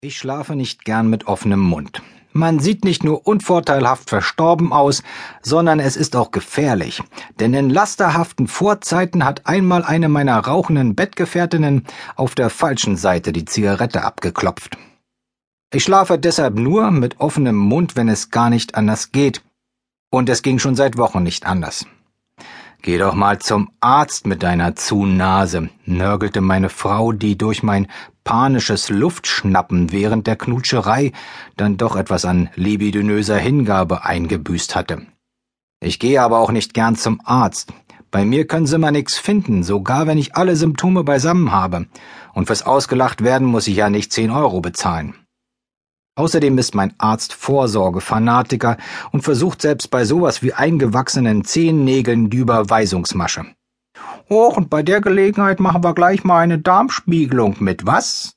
Ich schlafe nicht gern mit offenem Mund. Man sieht nicht nur unvorteilhaft verstorben aus, sondern es ist auch gefährlich. Denn in lasterhaften Vorzeiten hat einmal eine meiner rauchenden Bettgefährtinnen auf der falschen Seite die Zigarette abgeklopft. Ich schlafe deshalb nur mit offenem Mund, wenn es gar nicht anders geht. Und es ging schon seit Wochen nicht anders. Geh doch mal zum Arzt mit deiner Zunase, nörgelte meine Frau, die durch mein panisches Luftschnappen während der Knutscherei dann doch etwas an libidinöser Hingabe eingebüßt hatte. Ich gehe aber auch nicht gern zum Arzt. Bei mir können sie mal nix finden, sogar wenn ich alle Symptome beisammen habe. Und fürs Ausgelacht werden muss ich ja nicht zehn Euro bezahlen. Außerdem ist mein Arzt Vorsorgefanatiker und versucht selbst bei sowas wie eingewachsenen Zehennägeln die Überweisungsmasche. Och, und bei der Gelegenheit machen wir gleich mal eine Darmspiegelung mit, was?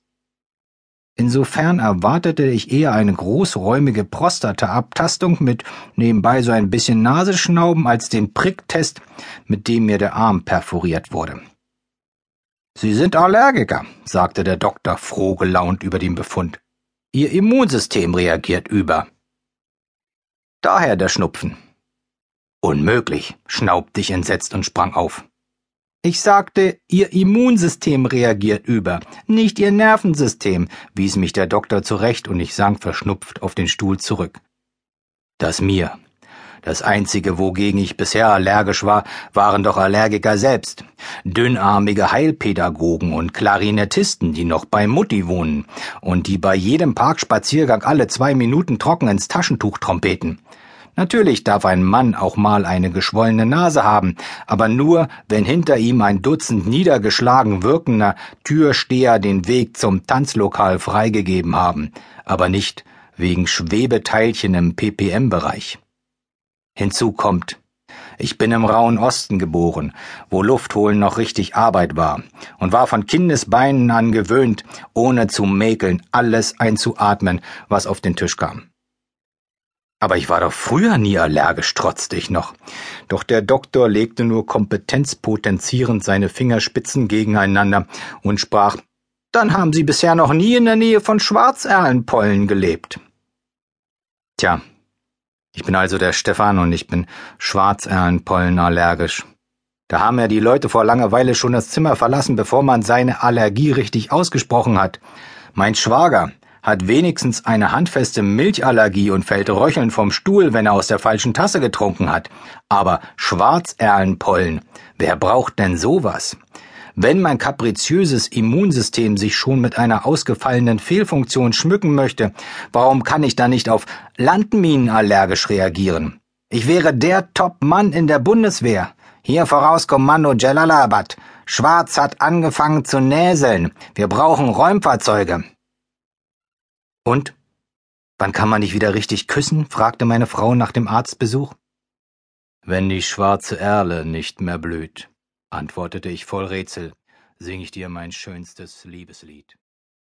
Insofern erwartete ich eher eine großräumige Prostata-Abtastung mit nebenbei so ein bisschen Nasenschnauben als den Pricktest, mit dem mir der Arm perforiert wurde. Sie sind Allergiker, sagte der Doktor froh gelaunt über den Befund. Ihr Immunsystem reagiert über. Daher der Schnupfen. Unmöglich, schnaubte ich entsetzt und sprang auf. Ich sagte, Ihr Immunsystem reagiert über, nicht Ihr Nervensystem, wies mich der Doktor zurecht und ich sank verschnupft auf den Stuhl zurück. Das mir, das einzige, wogegen ich bisher allergisch war, waren doch Allergiker selbst. Dünnarmige Heilpädagogen und Klarinettisten, die noch bei Mutti wohnen und die bei jedem Parkspaziergang alle zwei Minuten trocken ins Taschentuch trompeten. Natürlich darf ein Mann auch mal eine geschwollene Nase haben, aber nur, wenn hinter ihm ein Dutzend niedergeschlagen wirkender Türsteher den Weg zum Tanzlokal freigegeben haben, aber nicht wegen Schwebeteilchen im ppm-Bereich. Hinzu kommt, ich bin im rauen Osten geboren, wo Luftholen noch richtig Arbeit war, und war von Kindesbeinen an gewöhnt, ohne zu mäkeln, alles einzuatmen, was auf den Tisch kam. Aber ich war doch früher nie allergisch, trotzte ich noch. Doch der Doktor legte nur kompetenzpotenzierend seine Fingerspitzen gegeneinander und sprach, dann haben Sie bisher noch nie in der Nähe von Schwarzerlenpollen gelebt. Tja, ich bin also der Stefan und ich bin Schwarzerlenpollen allergisch. Da haben ja die Leute vor Langeweile schon das Zimmer verlassen, bevor man seine Allergie richtig ausgesprochen hat. Mein Schwager hat wenigstens eine handfeste Milchallergie und fällt röchelnd vom Stuhl, wenn er aus der falschen Tasse getrunken hat. Aber Schwarzerlenpollen, wer braucht denn sowas? Wenn mein kapriziöses Immunsystem sich schon mit einer ausgefallenen Fehlfunktion schmücken möchte, warum kann ich da nicht auf Landminen allergisch reagieren? Ich wäre der Top-Mann in der Bundeswehr. Hier voraus Kommando Jalalabad. Schwarz hat angefangen zu näseln. Wir brauchen Räumfahrzeuge. Und? Wann kann man dich wieder richtig küssen? fragte meine Frau nach dem Arztbesuch. Wenn die schwarze Erle nicht mehr blüht antwortete ich voll Rätsel, sing ich dir mein schönstes Liebeslied.